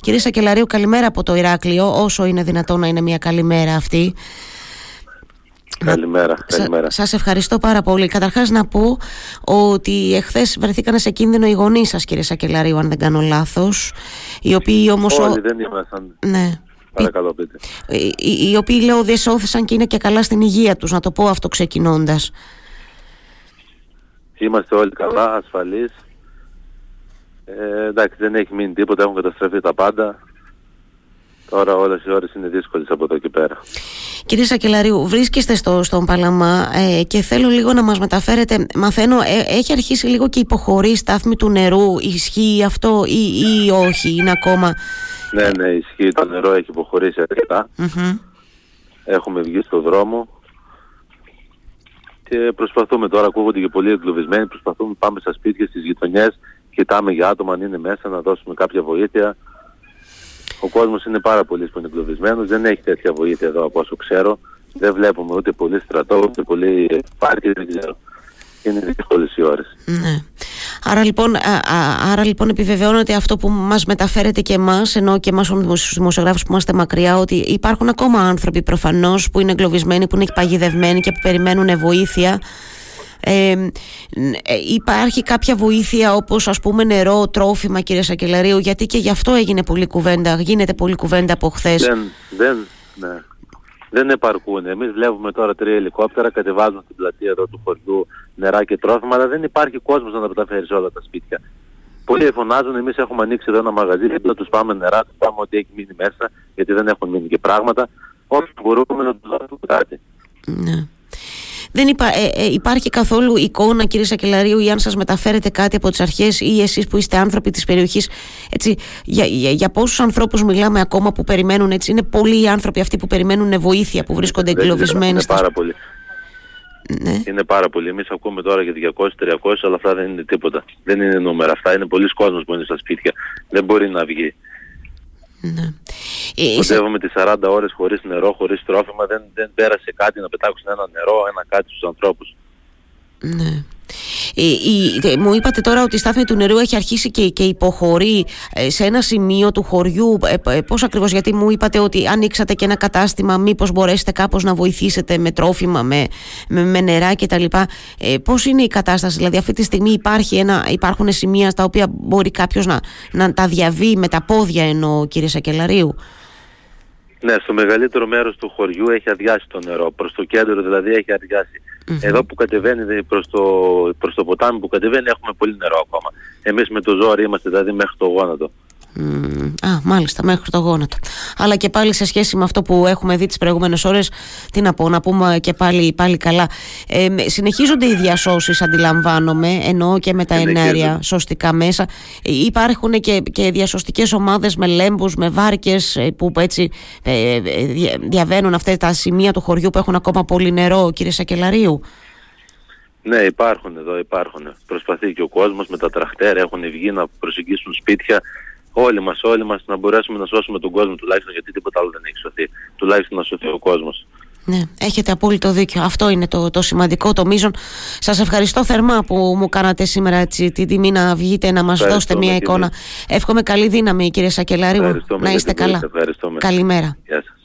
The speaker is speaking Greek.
Κύριε Σακελαρίου, καλημέρα από το Ηράκλειο, όσο είναι δυνατόν να είναι μια καλημέρα αυτή. Καλημέρα, καλημέρα. Σας, σας ευχαριστώ πάρα πολύ. Καταρχάς να πω ότι εχθές βρεθήκαν σε κίνδυνο οι γονείς σας κύριε Σακελαρίου αν δεν κάνω λάθος. Οι οποίοι όμως... Όλοι δεν ήμασταν. Ναι. Παρακαλώ πείτε. Οι, οι, οι οποίοι λέω διεσώθησαν και είναι και καλά στην υγεία τους, να το πω αυτό ξεκινώντας. Είμαστε όλοι καλά, ασφαλείς. Ε, εντάξει, δεν έχει μείνει τίποτα, έχουν καταστραφεί τα πάντα. Τώρα όλες οι ώρες είναι δύσκολες από εδώ και πέρα. Κύριε Σακελαρίου, βρίσκεστε στο, στον Παλαμά ε, και θέλω λίγο να μας μεταφέρετε. Μαθαίνω, ε, έχει αρχίσει λίγο και υποχωρεί στάθμη του νερού. Ισχύει αυτό ή, ή όχι, είναι ακόμα... Ναι, ναι, ισχύει. Το νερό έχει υποχωρήσει Έχουμε βγει στο δρόμο και προσπαθούμε τώρα, ακούγονται και πολλοί εγκλωβισμένοι, προσπαθούμε πάμε στα σπίτια, στις γειτονιές, κοιτάμε για άτομα αν είναι μέσα, να δώσουμε κάποια βοήθεια. Ο κόσμος είναι πάρα πολύ που δεν έχει τέτοια βοήθεια εδώ από όσο ξέρω. Δεν βλέπουμε ούτε πολύ στρατό, ούτε πολύ πάρκι, δεν ξέρω. Είναι δύσκολες οι ώρες. Ναι. Άρα λοιπόν, άρα λοιπόν επιβεβαιώνεται αυτό που μας μεταφέρετε και εμάς, ενώ και εμάς τους δημοσιογράφους που είμαστε μακριά, ότι υπάρχουν ακόμα άνθρωποι προφανώς που είναι εγκλωβισμένοι, που είναι παγιδευμένοι και που περιμένουν βοήθεια. Ε, υπάρχει κάποια βοήθεια όπως ας πούμε νερό, τρόφιμα κύριε Σακελαρίου γιατί και γι' αυτό έγινε πολλή κουβέντα, γίνεται πολλή κουβέντα από χθες. Δεν, δεν, ναι. δεν επαρκούν. Εμείς βλέπουμε τώρα τρία ελικόπτερα, κατεβάζουν στην πλατεία εδώ του χωριού νερά και τρόφιμα, αλλά δεν υπάρχει κόσμος να τα μεταφέρει σε όλα τα σπίτια. Πολλοί φωνάζουν, εμείς έχουμε ανοίξει εδώ ένα μαγαζί, να τους πάμε νερά, τους πάμε ό,τι έχει μείνει μέσα, γιατί δεν έχουν μείνει και πράγματα. Όσο μπορούμε να τους δώσουμε κάτι. Ναι. Δεν υπά, ε, ε, υπάρχει καθόλου εικόνα κύριε Σακελαρίου ή αν σας μεταφέρετε κάτι από τις αρχές ή εσείς που είστε άνθρωποι της περιοχής έτσι, για, για, για πόσους ανθρώπους μιλάμε ακόμα που περιμένουν έτσι είναι πολλοί οι άνθρωποι αυτοί που περιμένουν βοήθεια που βρίσκονται εγκλωβισμένοι είναι πάρα πολύ ναι. Είναι πάρα πολύ. Εμείς ακούμε τώρα για 200-300, αλλά αυτά δεν είναι τίποτα. Δεν είναι νούμερα. Αυτά είναι πολλοί κόσμος που είναι στα σπίτια. Δεν μπορεί να βγει. Ναι. Κοντεύουμε τις 40 ώρες χωρίς νερό, χωρίς τρόφιμα, δεν, δεν πέρασε κάτι να πετάξουν ένα νερό, ένα κάτι στους ανθρώπους. Ναι. Η, μου είπατε τώρα ότι η στάθμη του νερού έχει αρχίσει και, και υποχωρεί ε, σε ένα σημείο του χωριού. Ε, ε, πώς ακριβώς, γιατί μου είπατε ότι ανοίξατε και ένα κατάστημα, μήπως μπορέσετε κάπως να βοηθήσετε με τρόφιμα, με, με, με νερά κτλ. Ε, πώς είναι η κατάσταση, δηλαδή αυτή τη στιγμή υπάρχει ένα, υπάρχουν σημεία στα οποία μπορεί κάποιος να, να τα διαβεί με τα πόδια ενώ κύριε Σακελαρίου; Ναι, στο μεγαλύτερο μέρος του χωριού έχει αδειάσει το νερό. Προς το κέντρο δηλαδή έχει Εδώ που κατεβαίνει προς το, προς το ποτάμι που κατεβαίνει έχουμε πολύ νερό ακόμα. Εμείς με το ζόρι είμαστε δηλαδή μέχρι το γόνατο. Α, μάλιστα, μέχρι το γόνατο. Αλλά και πάλι σε σχέση με αυτό που έχουμε δει τις προηγούμενες ώρες, τι να πω, να πούμε και πάλι, πάλι καλά. Ε, συνεχίζονται οι διασώσεις, αντιλαμβάνομαι, εννοώ και με τα ενέργεια σωστικά μέσα. Ε, υπάρχουν και, και διασωστικές ομάδες με λέμπου, με βάρκες ε, που έτσι ε, ε διαβαίνουν αυτά τα σημεία του χωριού που έχουν ακόμα πολύ νερό, κύριε Σακελαρίου. Ναι, υπάρχουν εδώ, υπάρχουν. Προσπαθεί και ο κόσμος με τα τραχτέρ, έχουν βγει να προσεγγίσουν σπίτια όλοι μας, όλοι μας να μπορέσουμε να σώσουμε τον κόσμο τουλάχιστον γιατί τίποτα άλλο δεν έχει σωθεί. Τουλάχιστον να σωθεί ο κόσμος. Ναι, έχετε απόλυτο δίκιο. Αυτό είναι το, το σημαντικό, το μείζον. Σας ευχαριστώ θερμά που μου κάνατε σήμερα έτσι, την τιμή να βγείτε να μας δώσετε μια εικόνα. Εύχομαι καλή δύναμη κύριε Σακελάριου. Να είστε καλά. Καλημέρα. Γεια σας.